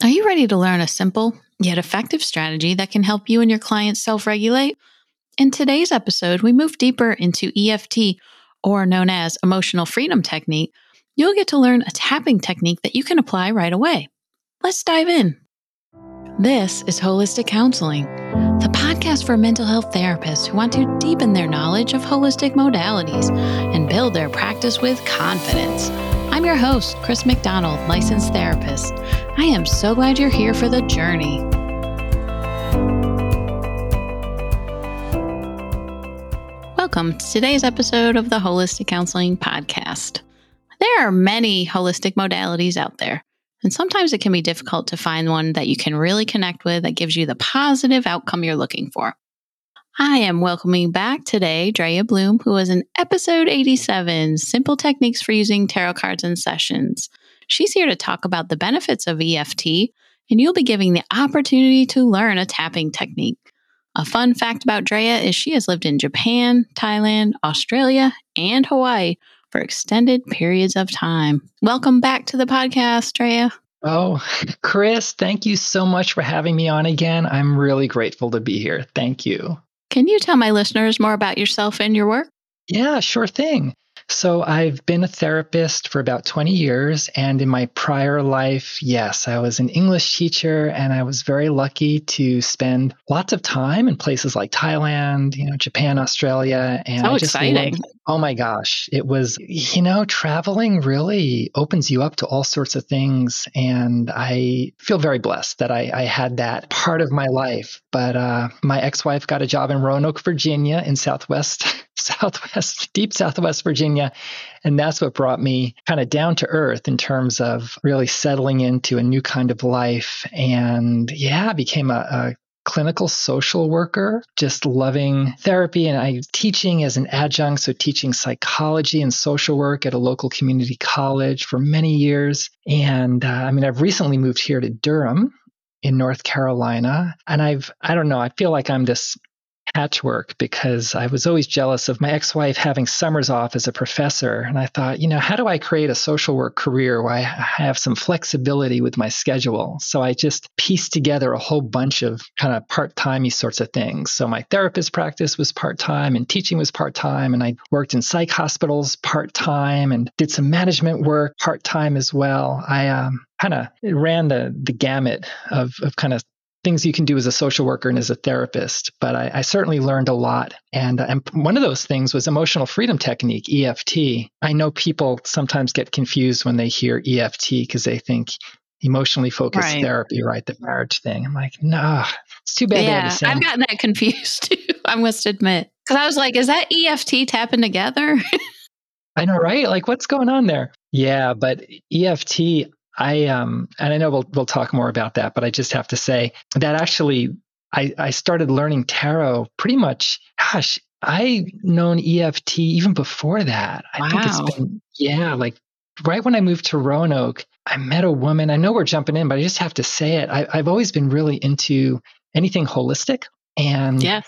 Are you ready to learn a simple yet effective strategy that can help you and your clients self regulate? In today's episode, we move deeper into EFT, or known as emotional freedom technique. You'll get to learn a tapping technique that you can apply right away. Let's dive in. This is Holistic Counseling, the podcast for mental health therapists who want to deepen their knowledge of holistic modalities and build their practice with confidence. I'm your host, Chris McDonald, licensed therapist. I am so glad you're here for the journey. Welcome to today's episode of the Holistic Counseling Podcast. There are many holistic modalities out there, and sometimes it can be difficult to find one that you can really connect with that gives you the positive outcome you're looking for. I am welcoming back today Dreya Blume, who was in episode 87 Simple Techniques for Using Tarot Cards in Sessions. She's here to talk about the benefits of EFT, and you'll be giving the opportunity to learn a tapping technique. A fun fact about Dreya is she has lived in Japan, Thailand, Australia, and Hawaii for extended periods of time. Welcome back to the podcast, Dreya. Oh, Chris, thank you so much for having me on again. I'm really grateful to be here. Thank you. Can you tell my listeners more about yourself and your work? Yeah, sure thing. So, I've been a therapist for about 20 years. And in my prior life, yes, I was an English teacher and I was very lucky to spend lots of time in places like Thailand, you know, Japan, Australia. And so exciting. Loved, oh my gosh. It was, you know, traveling really opens you up to all sorts of things. And I feel very blessed that I, I had that part of my life. But uh, my ex wife got a job in Roanoke, Virginia, in Southwest. Southwest, deep Southwest Virginia. And that's what brought me kind of down to earth in terms of really settling into a new kind of life. And yeah, became a, a clinical social worker, just loving therapy. And I teaching as an adjunct, so teaching psychology and social work at a local community college for many years. And uh, I mean, I've recently moved here to Durham in North Carolina. And I've, I don't know, I feel like I'm this patchwork because I was always jealous of my ex wife having summers off as a professor. And I thought, you know, how do I create a social work career where I have some flexibility with my schedule? So I just pieced together a whole bunch of kind of part timey sorts of things. So my therapist practice was part time and teaching was part time. And I worked in psych hospitals part time and did some management work part time as well. I, um, kind of ran the the gamut of of kind of things you can do as a social worker and as a therapist, but I, I certainly learned a lot. And, and one of those things was emotional freedom technique, EFT. I know people sometimes get confused when they hear EFT because they think emotionally focused right. therapy, right? The marriage thing. I'm like, nah, it's too bad. Yeah, I've gotten that confused too. I must admit, because I was like, is that EFT tapping together? I know, right? Like, what's going on there? Yeah, but EFT, I um and I know we'll we'll talk more about that, but I just have to say that actually I, I started learning tarot pretty much, gosh, I known EFT even before that. I wow. think it's been yeah, like right when I moved to Roanoke, I met a woman. I know we're jumping in, but I just have to say it. I, have always been really into anything holistic. And yeah.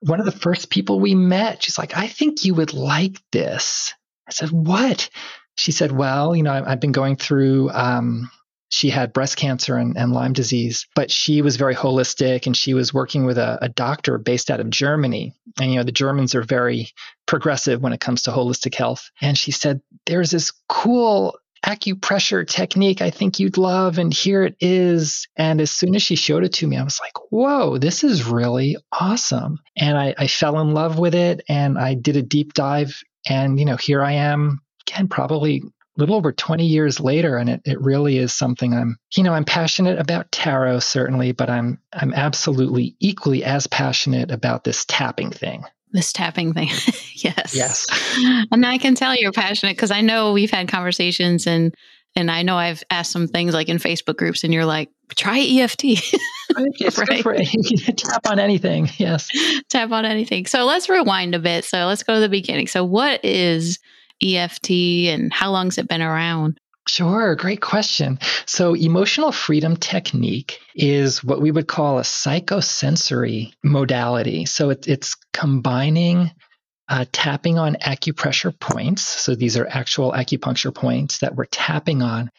one of the first people we met, she's like, I think you would like this. I said, What? She said, Well, you know, I've been going through, um, she had breast cancer and, and, Lyme disease, but she was very holistic and she was working with a, a, doctor based out of Germany. And, you know, the Germans are very progressive when it comes to holistic health. And she said, There's this cool acupressure technique I think you'd love. And here it is. And as soon as she showed it to me, I was like, Whoa, this is really awesome. And I, I fell in love with it and I did a deep dive. And, you know, here I am again, probably a little over 20 years later and it, it really is something i'm you know i'm passionate about tarot certainly but i'm i'm absolutely equally as passionate about this tapping thing. This tapping thing. Yes. Yes. And i can tell you're passionate because i know we've had conversations and and i know i've asked some things like in facebook groups and you're like try eft yes, right. tap on anything yes. Tap on anything. So let's rewind a bit. So let's go to the beginning. So what is EFT and how long's it been around? Sure, great question. So, emotional freedom technique is what we would call a psychosensory modality. So, it, it's combining uh, tapping on acupressure points. So, these are actual acupuncture points that we're tapping on,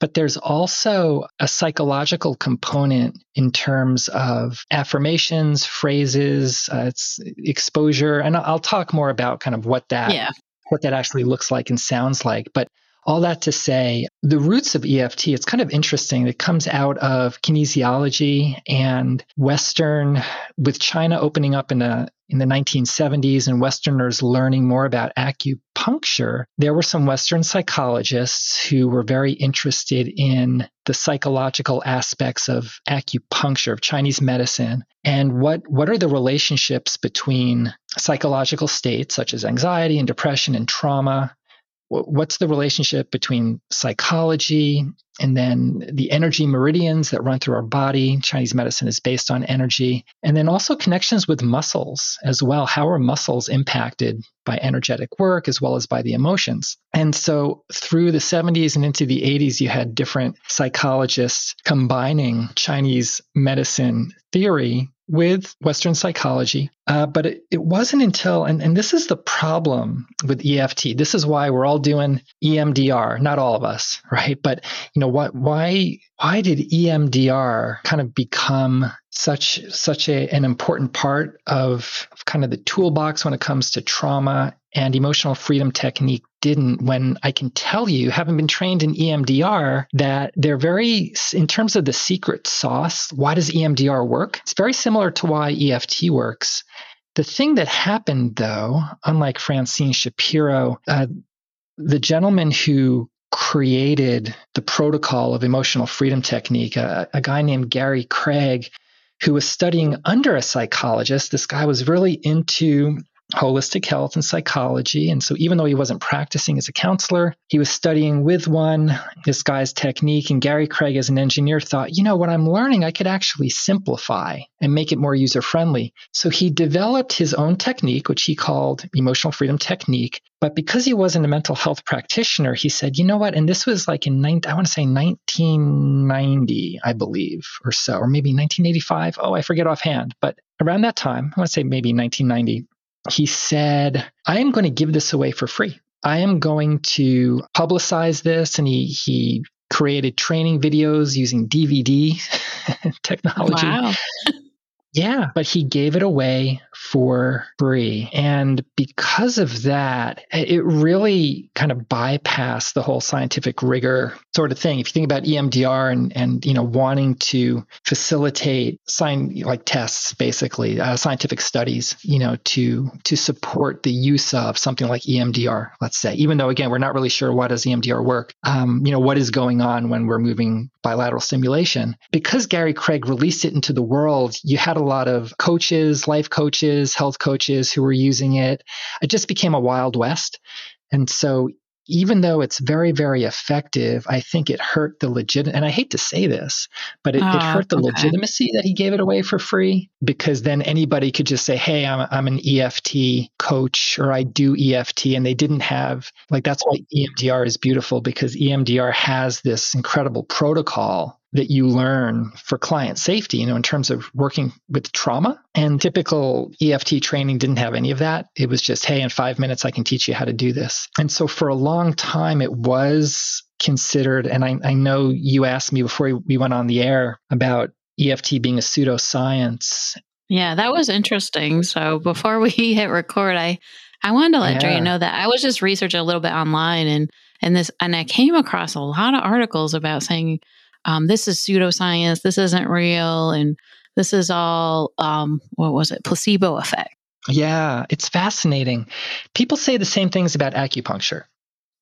but there's also a psychological component in terms of affirmations, phrases, uh, it's exposure, and I'll talk more about kind of what that yeah. What that actually looks like and sounds like. But all that to say, the roots of EFT, it's kind of interesting. It comes out of kinesiology and Western, with China opening up in the in the 1970s and Westerners learning more about acupuncture, there were some Western psychologists who were very interested in the psychological aspects of acupuncture, of Chinese medicine, and what, what are the relationships between psychological states such as anxiety and depression and trauma what's the relationship between psychology and then the energy meridians that run through our body? Chinese medicine is based on energy. And then also connections with muscles as well. How are muscles impacted by energetic work as well as by the emotions? And so through the 70s and into the 80s you had different psychologists combining chinese medicine theory with Western psychology. Uh, but it, it wasn't until, and, and this is the problem with EFT. This is why we're all doing EMDR, not all of us, right? But you know what? Why why did EMDR kind of become such such a, an important part of, kind of the toolbox when it comes to trauma and emotional freedom technique didn't when I can tell you, having been trained in EMDR, that they're very, in terms of the secret sauce, why does EMDR work? It's very similar to why EFT works. The thing that happened, though, unlike Francine Shapiro, uh, the gentleman who created the protocol of emotional freedom technique, a guy named Gary Craig, who was studying under a psychologist. This guy was really into holistic health and psychology. And so, even though he wasn't practicing as a counselor, he was studying with one, this guy's technique. And Gary Craig, as an engineer, thought, you know, what I'm learning, I could actually simplify and make it more user friendly. So, he developed his own technique, which he called emotional freedom technique. But because he wasn't a mental health practitioner, he said, you know what? And this was like in, 19, I want to say 1990, I believe, or so, or maybe 1985. Oh, I forget offhand. But around that time, I want to say maybe 1990, he said, I am going to give this away for free. I am going to publicize this. And he, he created training videos using DVD technology. Wow. Yeah, but he gave it away for free. And because of that, it really kind of bypassed the whole scientific rigor sort of thing. If you think about EMDR and, and you know, wanting to facilitate sign like tests, basically, uh, scientific studies, you know, to to support the use of something like EMDR, let's say, even though again, we're not really sure what does EMDR work, um, you know, what is going on when we're moving bilateral stimulation. Because Gary Craig released it into the world, you had a lot of coaches, life coaches, health coaches who were using it. It just became a wild west. And so even though it's very, very effective, I think it hurt the legit. And I hate to say this, but it, it ah, hurt the okay. legitimacy that he gave it away for free because then anybody could just say, "Hey, I'm I'm an EFT coach or I do EFT," and they didn't have like that's why EMDR is beautiful because EMDR has this incredible protocol that you learn for client safety, you know, in terms of working with trauma. And typical EFT training didn't have any of that. It was just, hey, in five minutes, I can teach you how to do this. And so for a long time, it was considered, and I, I know you asked me before we went on the air about EFT being a pseudoscience. Yeah, that was interesting. So before we hit record, I I wanted to let yeah. Dreya know that I was just researching a little bit online and and this and I came across a lot of articles about saying um, this is pseudoscience, this isn't real, and this is all, um, what was it, placebo effect. Yeah, it's fascinating. People say the same things about acupuncture.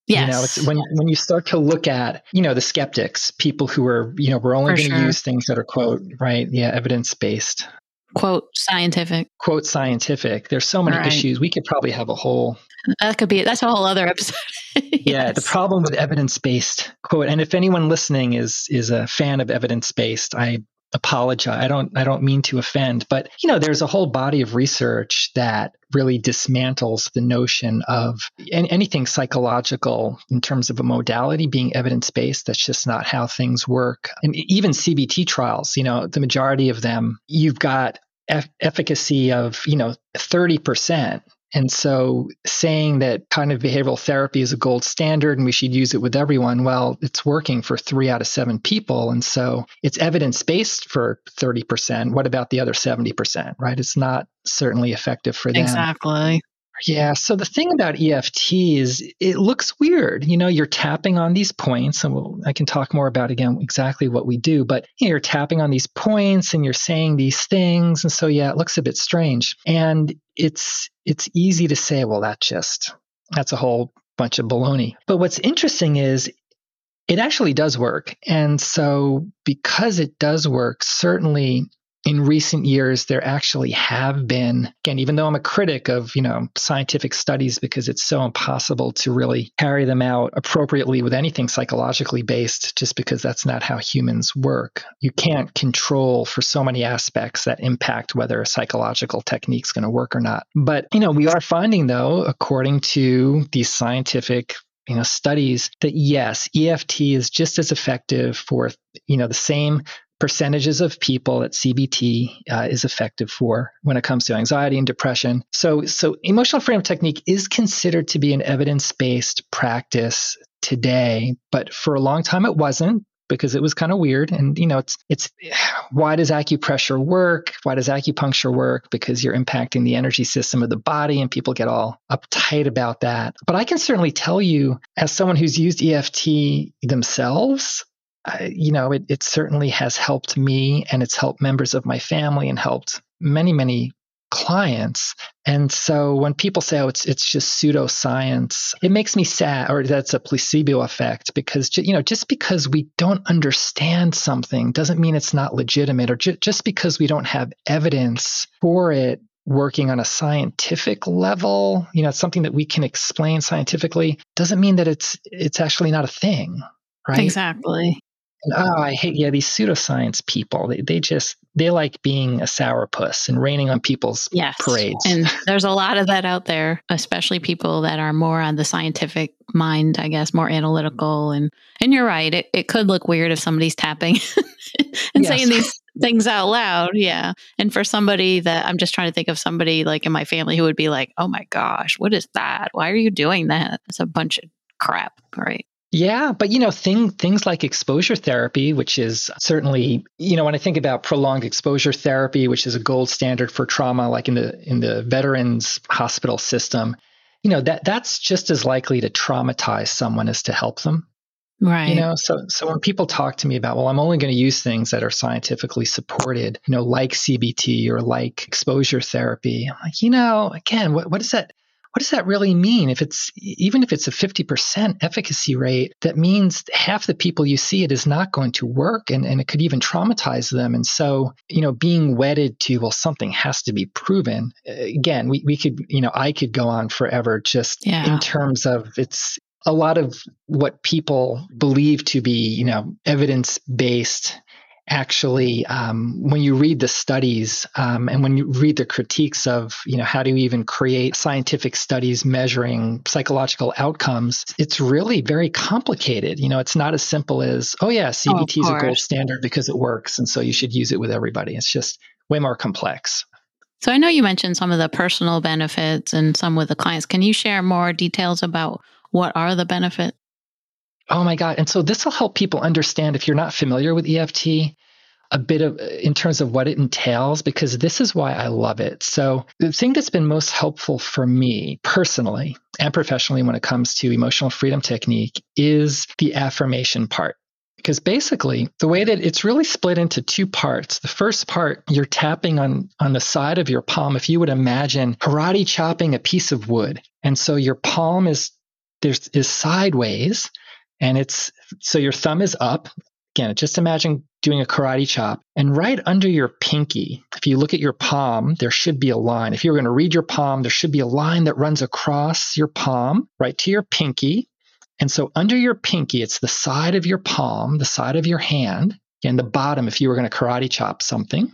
Yes. You know, it's when when you start to look at, you know, the skeptics, people who are, you know, we're only going to sure. use things that are quote, right? Yeah, evidence based. Quote scientific. Quote scientific. There's so many right. issues. We could probably have a whole that could be that's a whole other episode. yes. Yeah, the problem with evidence-based quote, and if anyone listening is is a fan of evidence-based, I apologize. I don't I don't mean to offend, but you know, there's a whole body of research that really dismantles the notion of anything psychological in terms of a modality being evidence-based. That's just not how things work. And even CBT trials, you know, the majority of them, you've got efficacy of, you know, 30% And so saying that cognitive behavioral therapy is a gold standard and we should use it with everyone, well, it's working for three out of seven people. And so it's evidence based for 30%. What about the other 70%, right? It's not certainly effective for them. Exactly. Yeah. So the thing about EFT is it looks weird. You know, you're tapping on these points, and we'll, I can talk more about again exactly what we do, but you know, you're tapping on these points and you're saying these things. And so, yeah, it looks a bit strange. And it's it's easy to say, well, that's just that's a whole bunch of baloney. But what's interesting is it actually does work. And so because it does work, certainly in recent years there actually have been again even though i'm a critic of you know scientific studies because it's so impossible to really carry them out appropriately with anything psychologically based just because that's not how humans work you can't control for so many aspects that impact whether a psychological technique is going to work or not. But you know we are finding though according to these scientific you know studies that yes EFT is just as effective for you know the same percentages of people that CBT uh, is effective for when it comes to anxiety and depression. So, so emotional freedom technique is considered to be an evidence-based practice today, but for a long time it wasn't because it was kind of weird. And you know, it's it's why does acupressure work? Why does acupuncture work? Because you're impacting the energy system of the body, and people get all uptight about that. But I can certainly tell you, as someone who's used EFT themselves, you know, it, it certainly has helped me and it's helped members of my family and helped many, many clients. And so when people say, oh, it's, it's just pseudoscience, it makes me sad, or that's a placebo effect because, you know, just because we don't understand something doesn't mean it's not legitimate, or ju- just because we don't have evidence for it working on a scientific level, you know, something that we can explain scientifically, doesn't mean that it's, it's actually not a thing. Right? Exactly. Oh, I hate yeah these pseudoscience people. They they just they like being a sourpuss and raining on people's yes. parades. And there's a lot of that out there, especially people that are more on the scientific mind, I guess, more analytical. And and you're right, it, it could look weird if somebody's tapping and yes. saying these things out loud. Yeah. And for somebody that I'm just trying to think of somebody like in my family who would be like, oh my gosh, what is that? Why are you doing that? It's a bunch of crap, right? Yeah, but you know, thing, things like exposure therapy, which is certainly, you know, when I think about prolonged exposure therapy, which is a gold standard for trauma, like in the in the veterans hospital system, you know, that that's just as likely to traumatize someone as to help them. Right. You know, so so when people talk to me about, well, I'm only going to use things that are scientifically supported, you know, like CBT or like exposure therapy, I'm like, you know, again, what what is that? What does that really mean? If it's even if it's a 50% efficacy rate, that means half the people you see it is not going to work and, and it could even traumatize them. And so, you know, being wedded to, well, something has to be proven. Again, we, we could, you know, I could go on forever just yeah. in terms of it's a lot of what people believe to be, you know, evidence based actually um, when you read the studies um, and when you read the critiques of you know how do you even create scientific studies measuring psychological outcomes it's really very complicated. You know it's not as simple as oh yeah cbt oh, is a gold standard because it works and so you should use it with everybody. It's just way more complex. So i know you mentioned some of the personal benefits and some with the clients. Can you share more details about what are the benefits Oh my God. And so this will help people understand if you're not familiar with EFT, a bit of in terms of what it entails, because this is why I love it. So the thing that's been most helpful for me personally and professionally when it comes to emotional freedom technique is the affirmation part. Because basically, the way that it's really split into two parts. The first part, you're tapping on, on the side of your palm. If you would imagine karate chopping a piece of wood. And so your palm is there's is sideways and it's so your thumb is up. Again, just imagine doing a karate chop. And right under your pinky, if you look at your palm, there should be a line. If you're going to read your palm, there should be a line that runs across your palm right to your pinky. And so under your pinky, it's the side of your palm, the side of your hand, and the bottom if you were going to karate chop something.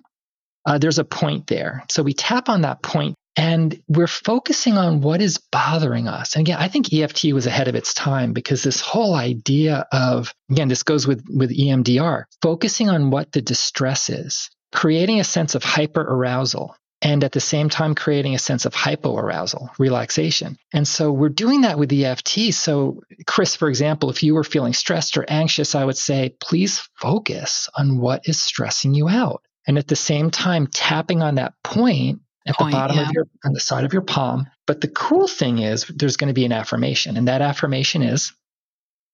Uh, there's a point there. So we tap on that point and we're focusing on what is bothering us. And again, I think EFT was ahead of its time because this whole idea of, again, this goes with, with EMDR, focusing on what the distress is, creating a sense of hyper arousal. and at the same time creating a sense of hypoarousal, relaxation. And so we're doing that with EFT. So, Chris, for example, if you were feeling stressed or anxious, I would say, please focus on what is stressing you out. And at the same time, tapping on that point at point, the bottom yeah. of your, on the side of your palm. But the cool thing is, there's going to be an affirmation. And that affirmation is,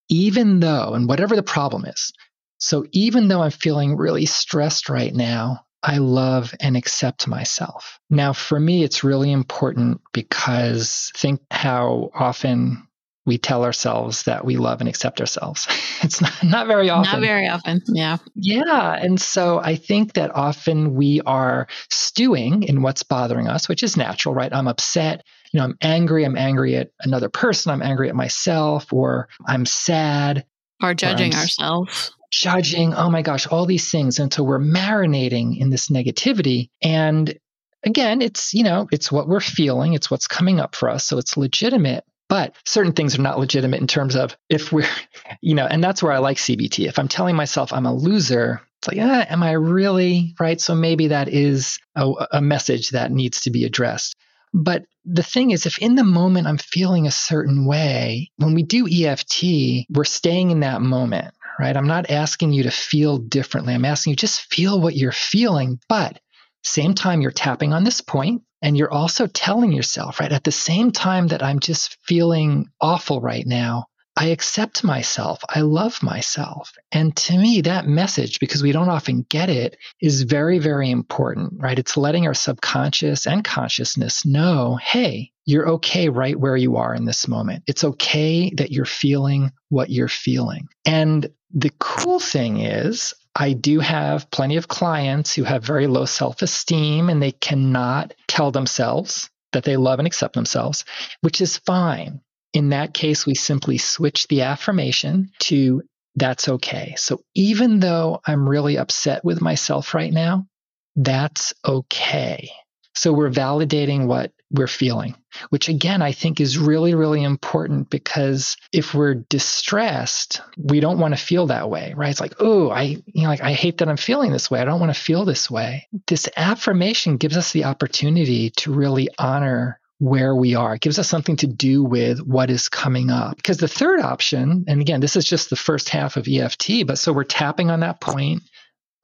even though, and whatever the problem is, so even though I'm feeling really stressed right now, I love and accept myself. Now, for me, it's really important because think how often we tell ourselves that we love and accept ourselves. It's not, not very often. Not very often. Yeah. Yeah. And so I think that often we are stewing in what's bothering us, which is natural, right? I'm upset. You know, I'm angry. I'm angry at another person. I'm angry at myself, or I'm sad. Or judging or ourselves judging, oh my gosh, all these things. And so we're marinating in this negativity. And again, it's, you know, it's what we're feeling, it's what's coming up for us. So it's legitimate. But certain things are not legitimate in terms of if we're, you know, and that's where I like CBT. If I'm telling myself I'm a loser, it's like, ah, am I really? Right. So maybe that is a, a message that needs to be addressed. But the thing is, if in the moment I'm feeling a certain way, when we do EFT, we're staying in that moment, right? I'm not asking you to feel differently. I'm asking you just feel what you're feeling, but same time you're tapping on this point and you're also telling yourself, right, at the same time that I'm just feeling awful right now, I accept myself. I love myself. And to me, that message, because we don't often get it, is very, very important, right? It's letting our subconscious and consciousness know hey, you're okay right where you are in this moment. It's okay that you're feeling what you're feeling. And the cool thing is, I do have plenty of clients who have very low self esteem and they cannot tell themselves that they love and accept themselves, which is fine. In that case, we simply switch the affirmation to that's okay. So even though I'm really upset with myself right now, that's okay. So we're validating what we're feeling, which again, I think is really, really important because if we're distressed, we don't want to feel that way, right? It's like, oh, I, you know, like I hate that I'm feeling this way. I don't want to feel this way. This affirmation gives us the opportunity to really honor where we are. It gives us something to do with what is coming up. Because the third option, and again, this is just the first half of EFT, but so we're tapping on that point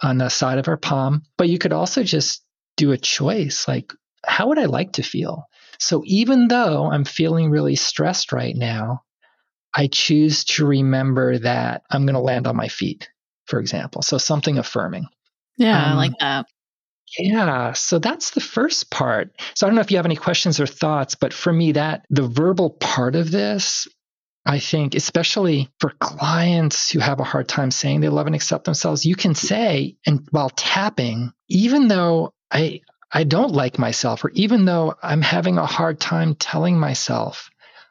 on the side of our palm, but you could also just do a choice like, how would I like to feel? So even though I'm feeling really stressed right now, I choose to remember that I'm going to land on my feet, for example. So something affirming. Yeah, um, I like that. Yeah, so that's the first part. So I don't know if you have any questions or thoughts, but for me, that the verbal part of this, I think, especially for clients who have a hard time saying they love and accept themselves, you can say, and while tapping, even though I I don't like myself, or even though I'm having a hard time telling myself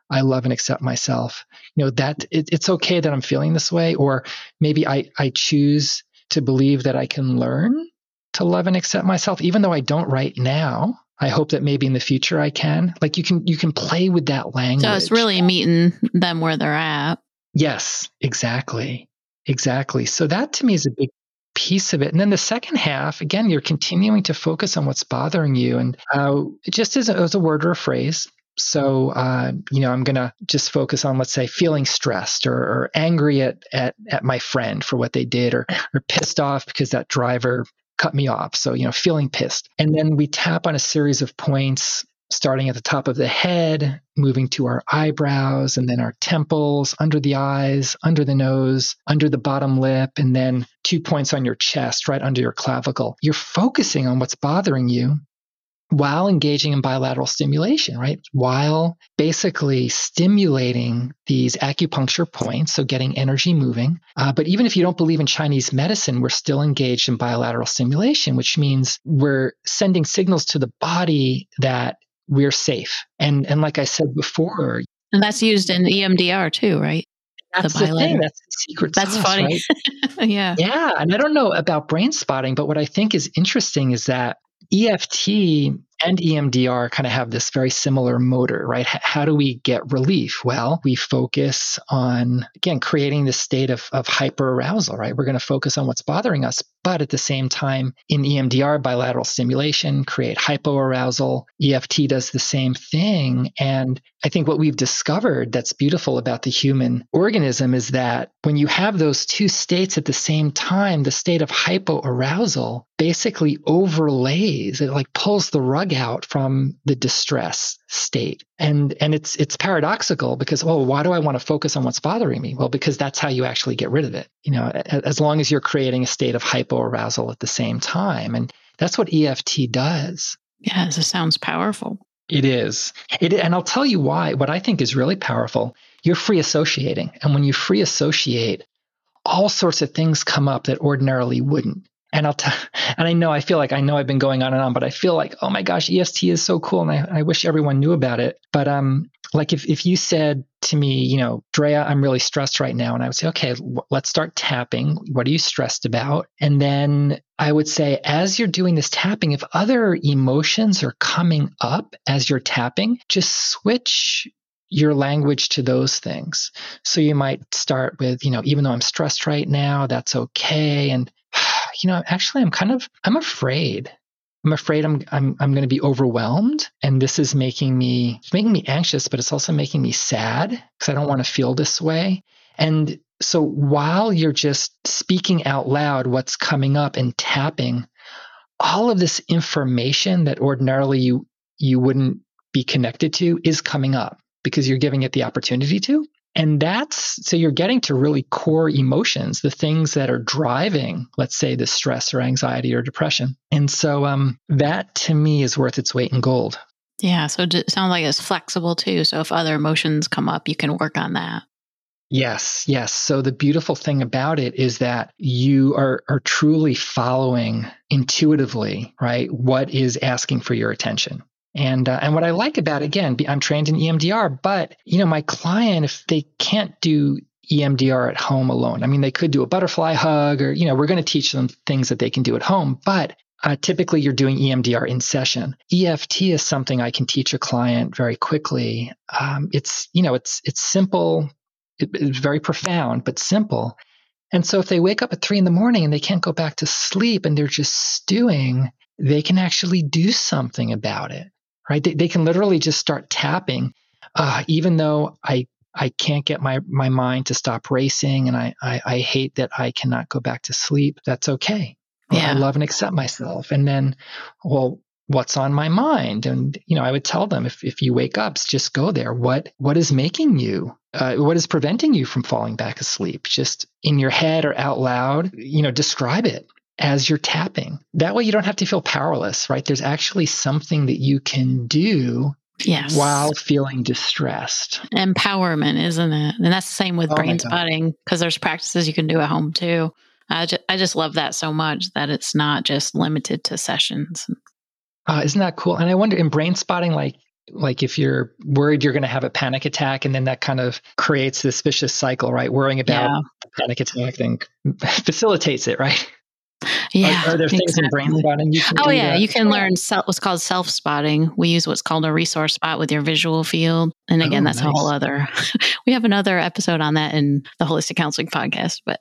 I love and accept myself, you know that it, it's okay that I'm feeling this way, or maybe I I choose to believe that I can learn to love and accept myself, even though I don't right now. I hope that maybe in the future I can. Like you can you can play with that language. So it's really meeting them where they're at. Yes, exactly. Exactly. So that to me is a big piece of it. And then the second half, again, you're continuing to focus on what's bothering you. And uh, just as a, a word or a phrase, so, uh, you know, I'm going to just focus on, let's say, feeling stressed or, or, angry at, at, at my friend for what they did or, or pissed off because that driver cut me off. So, you know, feeling pissed. And then we tap on a series of points starting at the top of the head, moving to our eyebrows, and then our temples, under the eyes, under the nose, under the bottom lip, and then two points on your chest, right under your clavicle. You're focusing on what's bothering you while engaging in bilateral stimulation, right? While basically stimulating these acupuncture points, so getting energy moving. Uh, but even if you don't believe in Chinese medicine, we're still engaged in bilateral stimulation, which means we're sending signals to the body that we're safe. And and like I said before, and that's used in EMDR too, right? That's the, the thing. That's the secret. That's sauce, funny. Right? yeah. Yeah. And I don't know about brain spotting, but what I think is interesting is that EFT and EMDR kind of have this very similar motor, right? H- how do we get relief? Well, we focus on, again, creating this state of, of hyperarousal, right? We're going to focus on what's bothering us, but at the same time, in EMDR, bilateral stimulation, create hypoarousal. EFT does the same thing. And I think what we've discovered that's beautiful about the human organism is that when you have those two states at the same time, the state of hypoarousal basically overlays, it like pulls the rug out from the distress state. And and it's it's paradoxical because oh, why do I want to focus on what's bothering me? Well, because that's how you actually get rid of it. You know, as long as you're creating a state of hypoarousal at the same time. And that's what EFT does. Yeah, this sounds powerful. It is. It, and I'll tell you why. What I think is really powerful, you're free associating. And when you free associate, all sorts of things come up that ordinarily wouldn't. And I'll tell, and I know I feel like I know I've been going on and on, but I feel like, oh my gosh, EFT is so cool, and I, I wish everyone knew about it. But um, like if if you said to me, you know, Dreya, I'm really stressed right now, and I would say, okay, w- let's start tapping. What are you stressed about? And then I would say, as you're doing this tapping, if other emotions are coming up as you're tapping, just switch your language to those things. So you might start with, you know, even though I'm stressed right now, that's okay. And you know, actually, I'm kind of I'm afraid. I'm afraid I'm I'm I'm going to be overwhelmed, and this is making me it's making me anxious, but it's also making me sad because I don't want to feel this way. And so while you're just speaking out loud what's coming up and tapping, all of this information that ordinarily you you wouldn't be connected to is coming up because you're giving it the opportunity to. And that's so you're getting to really core emotions, the things that are driving, let's say, the stress or anxiety or depression. And so um, that to me is worth its weight in gold. Yeah. So it sounds like it's flexible too. So if other emotions come up, you can work on that. Yes, yes. So the beautiful thing about it is that you are are truly following intuitively, right? What is asking for your attention. And uh, and what I like about it, again, I'm trained in EMDR, but you know my client if they can't do EMDR at home alone, I mean they could do a butterfly hug or you know we're going to teach them things that they can do at home, but uh, typically you're doing EMDR in session. EFT is something I can teach a client very quickly. Um, it's you know it's it's simple, it, it's very profound but simple. And so if they wake up at three in the morning and they can't go back to sleep and they're just stewing, they can actually do something about it right? They, they can literally just start tapping, uh, even though I I can't get my my mind to stop racing, and I I, I hate that I cannot go back to sleep. That's okay. Yeah. I love and accept myself. And then, well, what's on my mind? And you know, I would tell them if if you wake up, just go there. What what is making you? Uh, what is preventing you from falling back asleep? Just in your head or out loud, you know, describe it as you're tapping. That way you don't have to feel powerless, right? There's actually something that you can do yes. while feeling distressed. Empowerment, isn't it? And that's the same with oh brain spotting because there's practices you can do at home too. I just, I just love that so much that it's not just limited to sessions. Uh, isn't that cool? And I wonder in brain spotting, like like if you're worried you're going to have a panic attack and then that kind of creates this vicious cycle right worrying about yeah. panic attack then facilitates it right yeah. Are, are there things exactly. in brain spotting you can Oh, yeah. That? You can learn self, what's called self spotting. We use what's called a resource spot with your visual field. And again, oh, that's nice. a whole other, we have another episode on that in the Holistic Counseling podcast. But,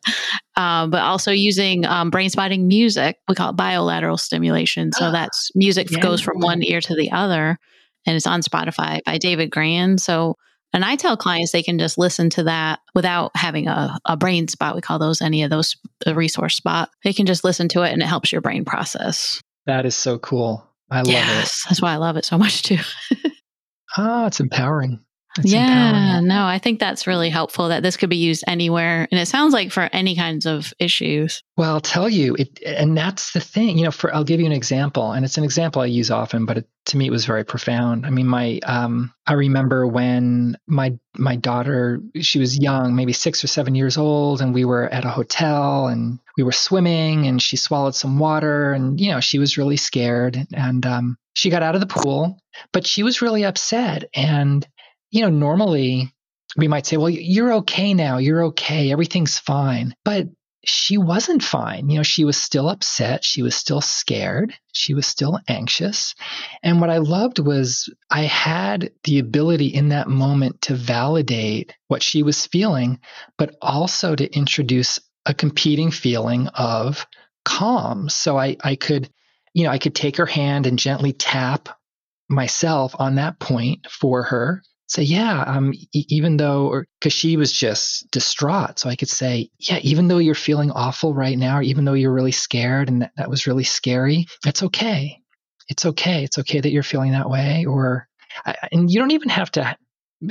uh, but also using um, brain spotting music, we call it bilateral stimulation. So that's music yeah. goes from one ear to the other. And it's on Spotify by David Grand. So and I tell clients they can just listen to that without having a, a brain spot. We call those any of those a resource spot. They can just listen to it and it helps your brain process. That is so cool. I love yes, it. That's why I love it so much too. ah, it's empowering. It's yeah, empowering. no, I think that's really helpful that this could be used anywhere. And it sounds like for any kinds of issues. Well, I'll tell you, it, and that's the thing. You know, for I'll give you an example, and it's an example I use often, but it, to me it was very profound. I mean, my um, I remember when my my daughter she was young, maybe six or seven years old, and we were at a hotel and we were swimming, and she swallowed some water, and you know she was really scared, and um, she got out of the pool, but she was really upset, and you know normally we might say, well, you're okay now, you're okay, everything's fine, but she wasn't fine. You know, she was still upset. She was still scared. She was still anxious. And what I loved was I had the ability in that moment to validate what she was feeling, but also to introduce a competing feeling of calm. So I, I could, you know, I could take her hand and gently tap myself on that point for her say, yeah, um, e- even though, because she was just distraught. So I could say, yeah, even though you're feeling awful right now, or even though you're really scared and that, that was really scary, it's okay. It's okay. It's okay that you're feeling that way. Or, and you don't even have to,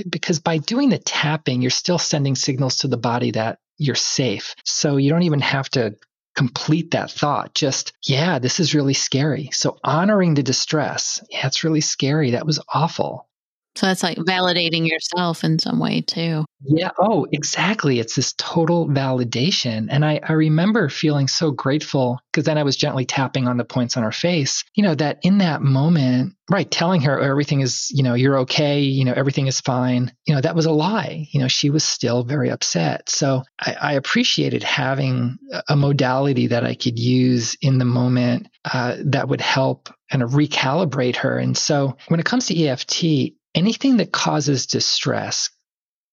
because by doing the tapping, you're still sending signals to the body that you're safe. So you don't even have to complete that thought. Just, yeah, this is really scary. So honoring the distress. Yeah, it's really scary. That was awful. So that's like validating yourself in some way too. Yeah. Oh, exactly. It's this total validation. And I, I remember feeling so grateful because then I was gently tapping on the points on her face, you know, that in that moment, right, telling her everything is, you know, you're okay, you know, everything is fine, you know, that was a lie. You know, she was still very upset. So I, I appreciated having a modality that I could use in the moment uh, that would help kind of recalibrate her. And so when it comes to EFT, anything that causes distress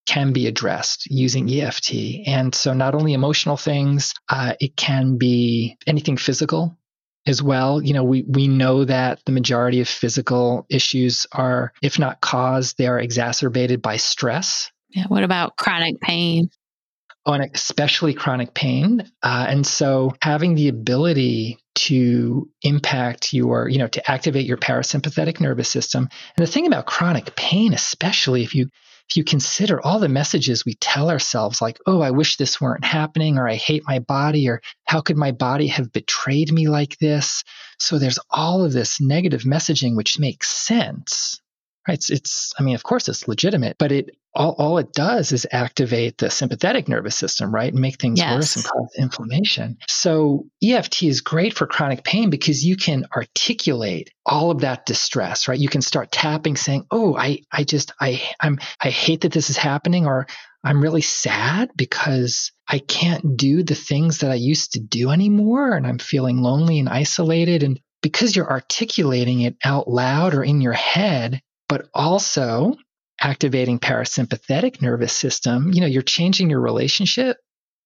can be addressed using EFT. And so, not only emotional things, uh, it can be anything physical as well. You know, we, we know that the majority of physical issues are, if not caused, they are exacerbated by stress. Yeah. What about chronic pain? And especially chronic pain. Uh, and so, having the ability to impact your, you know, to activate your parasympathetic nervous system. And the thing about chronic pain, especially if you if you consider all the messages we tell ourselves, like, oh, I wish this weren't happening, or I hate my body, or how could my body have betrayed me like this? So there's all of this negative messaging, which makes sense. Right? It's, it's I mean, of course, it's legitimate, but it all, all it does is activate the sympathetic nervous system, right? And make things yes. worse and cause inflammation. So EFT is great for chronic pain because you can articulate all of that distress, right? You can start tapping saying, Oh, I, I just, I, I'm, I hate that this is happening or I'm really sad because I can't do the things that I used to do anymore. And I'm feeling lonely and isolated. And because you're articulating it out loud or in your head, but also activating parasympathetic nervous system, you know, you're changing your relationship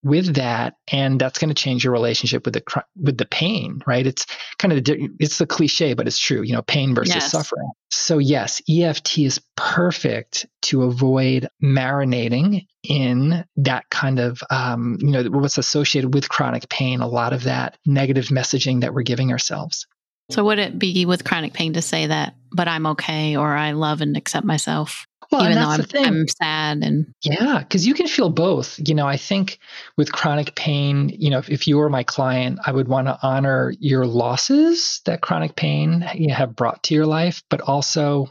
with that and that's going to change your relationship with the with the pain right? It's kind of the, it's the cliche but it's true you know pain versus yes. suffering. So yes EFT is perfect to avoid marinating in that kind of um, you know what's associated with chronic pain a lot of that negative messaging that we're giving ourselves. So would it be with chronic pain to say that but I'm okay or I love and accept myself well, even though I'm, I'm, sad and yeah because you can feel both. You know i think with chronic pain you know if, if you were my client i would want to honor your losses that chronic pain you know, have brought to your life but also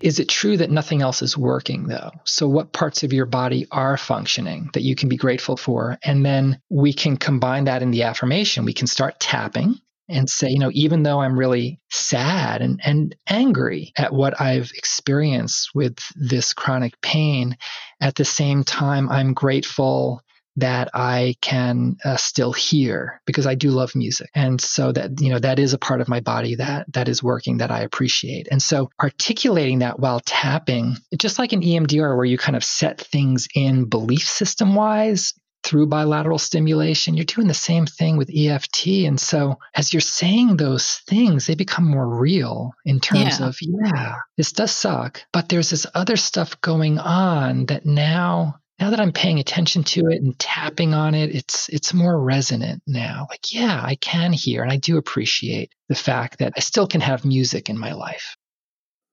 is it true that nothing else is working though? So what parts of your body are functioning that you can be grateful for? And then we can combine that in the affirmation. We can start tapping and say, you know, even though I'm really sad and, and angry at what I've experienced with this chronic pain, at the same time, I'm grateful that I can uh, still hear because I do love music. And so that, you know, that is a part of my body that that is working that I appreciate. And so articulating that while tapping, just like an EMDR where you kind of set things in belief system wise, through bilateral stimulation. You're doing the same thing with EFT. And so as you're saying those things, they become more real in terms yeah. of, yeah, this does suck, but there's this other stuff going on that now now that I'm paying attention to it and tapping on it, it's it's more resonant now. Like, yeah, I can hear and I do appreciate the fact that I still can have music in my life.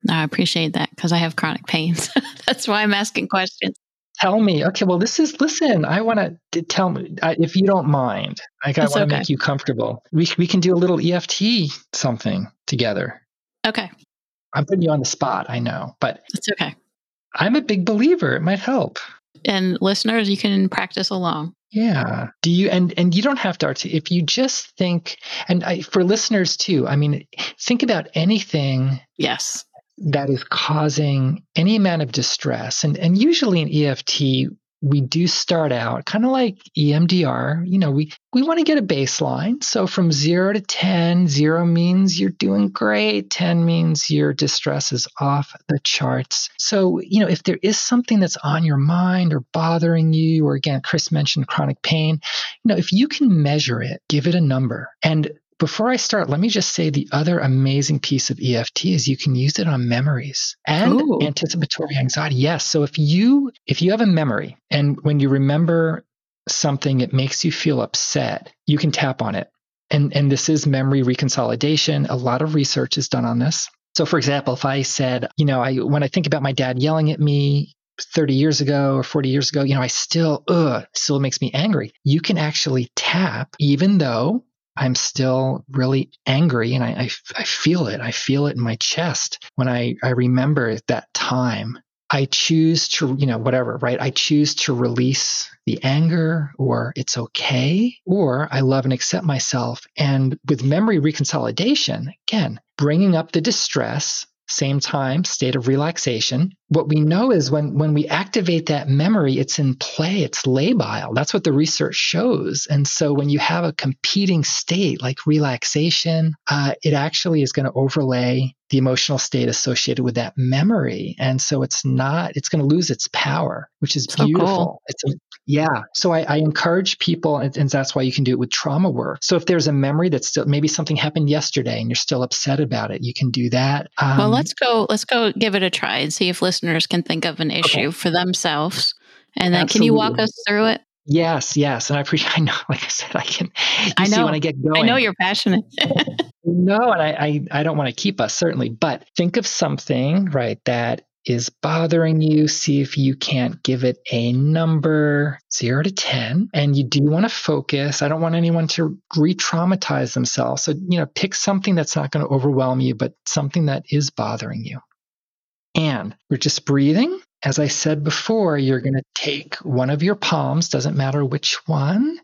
I appreciate that because I have chronic pains. That's why I'm asking questions tell me, okay, well, this is, listen, I want to tell me, if you don't mind, like, I want to okay. make you comfortable. We, we can do a little EFT something together. Okay. I'm putting you on the spot, I know, but it's okay. I'm a big believer. It might help. And listeners, you can practice along. Yeah. Do you and and you don't have to if you just think and I, for listeners too. I mean, think about anything. Yes that is causing any amount of distress. And, and usually in EFT, we do start out kind of like EMDR. You know, we, we want to get a baseline. So from zero to 10, zero means you're doing great, 10 means your distress is off the charts. So, you know, if there is something that's on your mind or bothering you, or again, Chris mentioned chronic pain, you know, if you can measure it, give it a number. And before I start, let me just say the other amazing piece of EFT is you can use it on memories and Ooh. anticipatory anxiety. Yes. So if you if you have a memory and when you remember something it makes you feel upset, you can tap on it. And and this is memory reconsolidation. A lot of research is done on this. So for example, if I said, you know, I when I think about my dad yelling at me 30 years ago or 40 years ago, you know, I still, ugh, still makes me angry. You can actually tap, even though I'm still really angry and I, I, I, feel it. I feel it in my chest when I, I remember that time. I choose to, you know, whatever, right? I choose to release the anger or it's okay, or I love and accept myself. And with memory reconsolidation, again, bringing up the distress, same time, state of relaxation. What we know is when, when we activate that memory, it's in play, it's labile. That's what the research shows. And so when you have a competing state like relaxation, uh, it actually is going to overlay the emotional state associated with that memory. And so it's not, it's going to lose its power, which is so beautiful. Cool. It's a, yeah. So I, I encourage people, and, and, that's why you can do it with trauma work. So if there's a memory that's still, maybe something happened yesterday and you're still upset about it, you can do that. Um, well, let's go, let's go give it a try and see if listeners can think of an issue okay. for themselves. And then Absolutely. can you walk us through it? Yes, yes. And I appreciate, I know, like I said, I can, I know when I get going. I know you're passionate. no, and I, I, I don't want to keep us certainly, but think of something, right, that is bothering you. See if you can't give it a number zero to 10. And you do want to focus. I don't want anyone to re traumatize themselves. So, you know, pick something that's not going to overwhelm you, but something that is bothering you. And we're just breathing as I said before, you're going to take one of your palms, doesn't matter which one,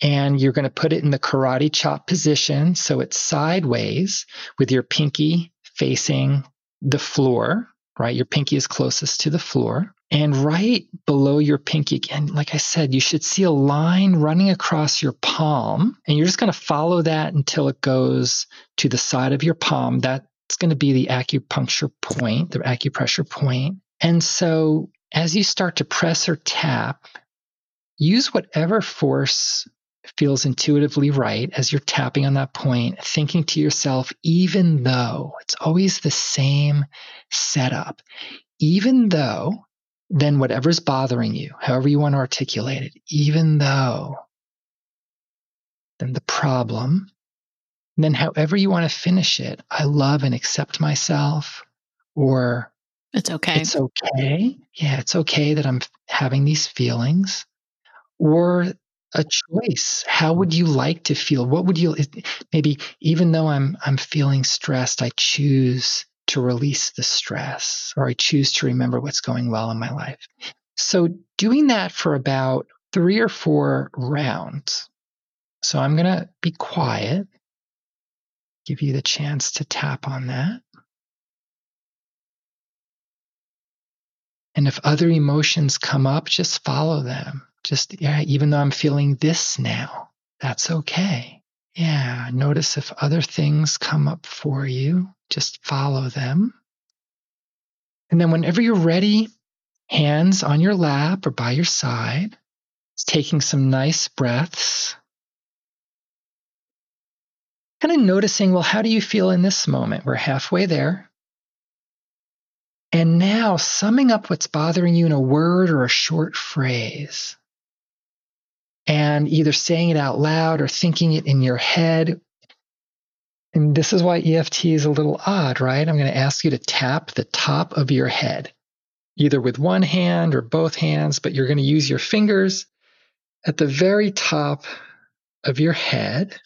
and you're going to put it in the karate chop position. So it's sideways with your pinky facing the floor, right? Your pinky is closest to the floor. And right below your pinky, again, like I said, you should see a line running across your palm. And you're just going to follow that until it goes to the side of your palm. That's going to be the acupuncture point, the acupressure point. And so as you start to press or tap, use whatever force feels intuitively right as you're tapping on that point, thinking to yourself, even though it's always the same setup, even though, then whatever's bothering you, however you want to articulate it, even though, then the problem, then however you want to finish it, I love and accept myself, or it's okay. It's okay. Yeah, it's okay that I'm having these feelings. Or a choice. How would you like to feel? What would you maybe even though I'm I'm feeling stressed, I choose to release the stress or I choose to remember what's going well in my life. So doing that for about 3 or 4 rounds. So I'm going to be quiet. Give you the chance to tap on that. And if other emotions come up, just follow them. Just, yeah, even though I'm feeling this now, that's okay. Yeah, notice if other things come up for you, just follow them. And then whenever you're ready, hands on your lap or by your side, taking some nice breaths. Kind of noticing, well, how do you feel in this moment? We're halfway there. And now summing up what's bothering you in a word or a short phrase. And either saying it out loud or thinking it in your head. And this is why EFT is a little odd, right? I'm going to ask you to tap the top of your head, either with one hand or both hands, but you're going to use your fingers at the very top of your head,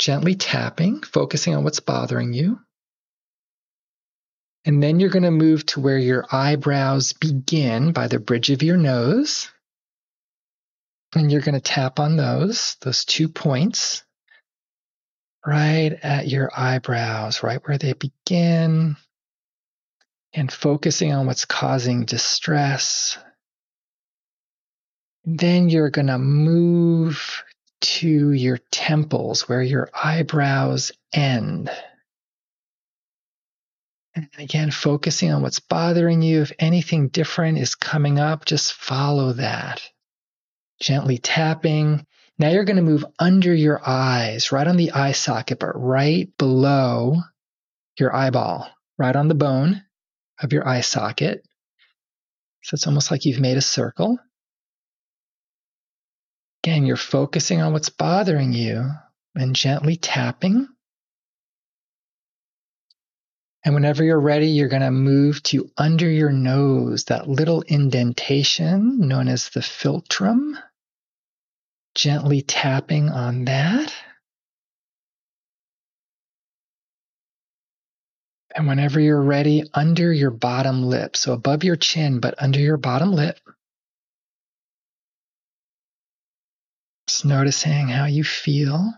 gently tapping, focusing on what's bothering you. And then you're going to move to where your eyebrows begin by the bridge of your nose. And you're going to tap on those, those two points, right at your eyebrows, right where they begin. and focusing on what's causing distress. Then you're going to move to your temples where your eyebrows end. And again, focusing on what's bothering you. If anything different is coming up, just follow that. Gently tapping. Now you're going to move under your eyes, right on the eye socket, but right below your eyeball, right on the bone of your eye socket. So it's almost like you've made a circle. Again, you're focusing on what's bothering you and gently tapping. And whenever you're ready, you're going to move to under your nose, that little indentation known as the philtrum. Gently tapping on that. And whenever you're ready, under your bottom lip, so above your chin, but under your bottom lip, just noticing how you feel.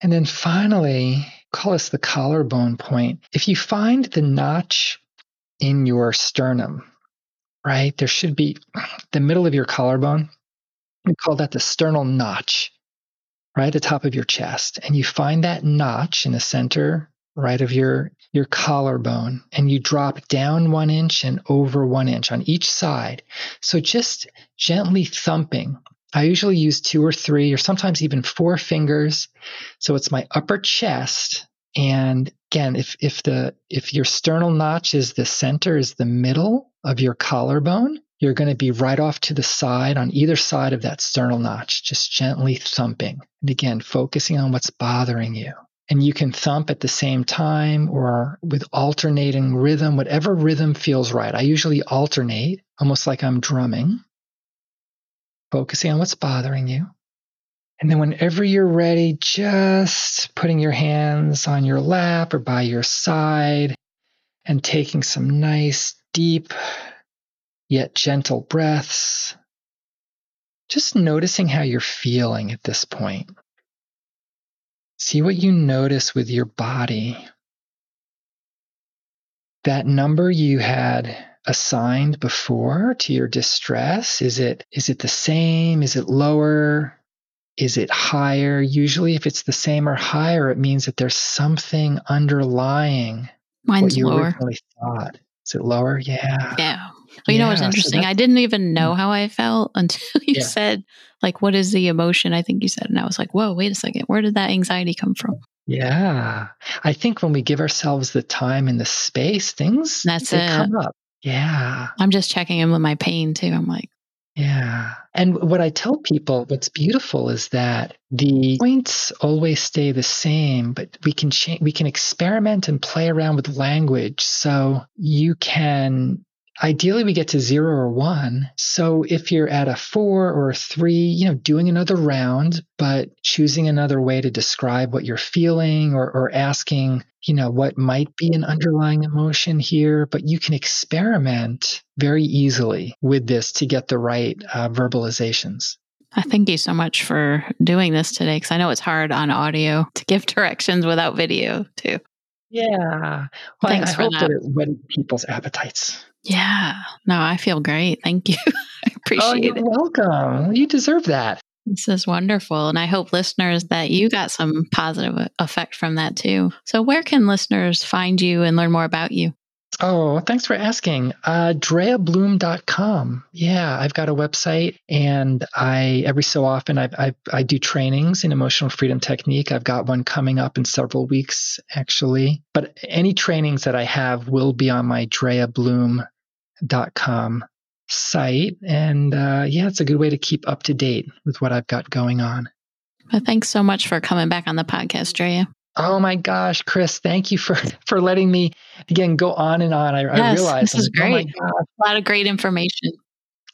And then finally, call this the collarbone point. If you find the notch in your sternum, right, there should be the middle of your collarbone. We call that the sternal notch, right at the top of your chest. And you find that notch in the center right of your your collarbone and you drop down one inch and over one inch on each side so just gently thumping i usually use two or three or sometimes even four fingers. So it's my upper chest. And again if if the if your sternal notch is the center is the middle of your collarbone you're going to be right off to the side on either side of that sternal notch just gently thumping. And again focusing on what's bothering you. And you can thump at the same time or with alternating rhythm, whatever rhythm feels right. I usually alternate, almost like I'm drumming, focusing on what's bothering you. And then, whenever you're ready, just putting your hands on your lap or by your side and taking some nice, deep, yet gentle breaths. Just noticing how you're feeling at this point. See what you notice with your body. That number you had assigned before to your distress, is it is it the same? Is it lower? Is it higher? Usually if it's the same or higher, it means that there's something underlying Mine's what you lower. originally thought. Is it lower? Yeah. Yeah. Well, you know what's Yeah, so interesting? I didn't even know hmm. how I felt until you Yeah. said, like, what is the emotion? I think you said, and I was like, whoa, wait a second. Where did that anxiety come from? Yeah. I think when we give ourselves the time and the space, things That's they it. come up. Yeah. I'm just checking in with my pain too. I'm like, Yeah. And what I tell people, what's beautiful is that the points always stay the same, but we can change, we can experiment and play around with language. So you can, ideally, we get to zero or one. So if you're at a four or a three, you know, doing another round, but choosing another way to describe what you're feeling or, or asking, you know, what might be an underlying emotion here, but you can experiment very easily with this to get the right uh, verbalizations. I thank you so much for doing this today because I know it's hard on audio to give directions without video too. Yeah. Well, Thanks I, I for hope that. that it people's appetites. Yeah. No, I feel great. Thank you. I appreciate Oh, appreciate you're it. welcome. You deserve that. This is wonderful. And I hope listeners that you got some positive effect from that too. So, where can listeners find you and learn more about you? Oh, thanks for asking. Uh, DreyaBlume.com. Yeah, I've got a website, and I every so often I, I I do trainings in emotional freedom technique. I've got one coming up in several weeks, actually. But any trainings that I have will be on my DreyaBlume.com site, and uh, yeah, it's a good way to keep up to date with what I've got going on. But thanks so much for coming back on the podcast, Dreya. Oh my gosh, Chris, thank you for for letting me again go on and on. I, I Yes, realize this is oh my great. gosh. A lot of great information.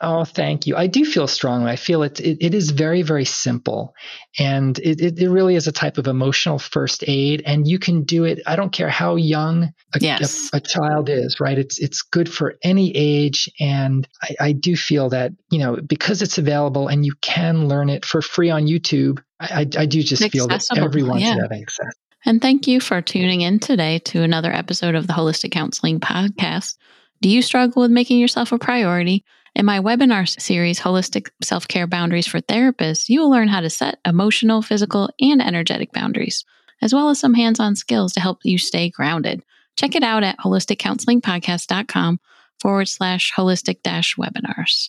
Oh, thank you. I do feel strongly. I feel it. It, it is very, very simple, and it, it, it really is a type of emotional first aid. And you can do it. I don't care how young a, Yes. a, a child is. Right? It's it's good for any age. And I, I do feel that you know because it's available and you can learn it for free on YouTube. I, I, do just feel that everyone yeah. should have access. And thank you for tuning in today to another episode of the Holistic Counseling Podcast. Do you struggle with making yourself a priority? In my webinar series, Holistic Self Care Boundaries for Therapists, you will learn how to set emotional, physical, and energetic boundaries, as well as some hands on skills to help you stay grounded. Check it out at holisticcounselingpodcast.com forward slash holistic dash webinars.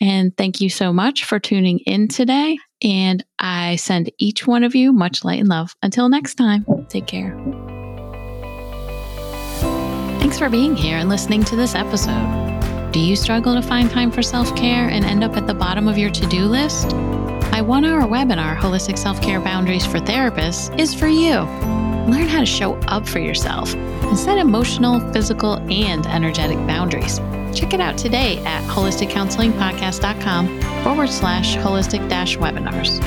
And thank you so much for tuning in today. And I send each one of you much light and love. Until next time, take care. Thanks for being here and listening to this episode. Do you struggle to find time for self care and end up at the bottom of your to do list? My one hour webinar, Holistic Self Care Boundaries for Therapists, is for you. Learn how to show up for yourself and set emotional, physical, and energetic boundaries. Check it out today at holisticcounselingpodcast.com forward slash holistic dash webinars.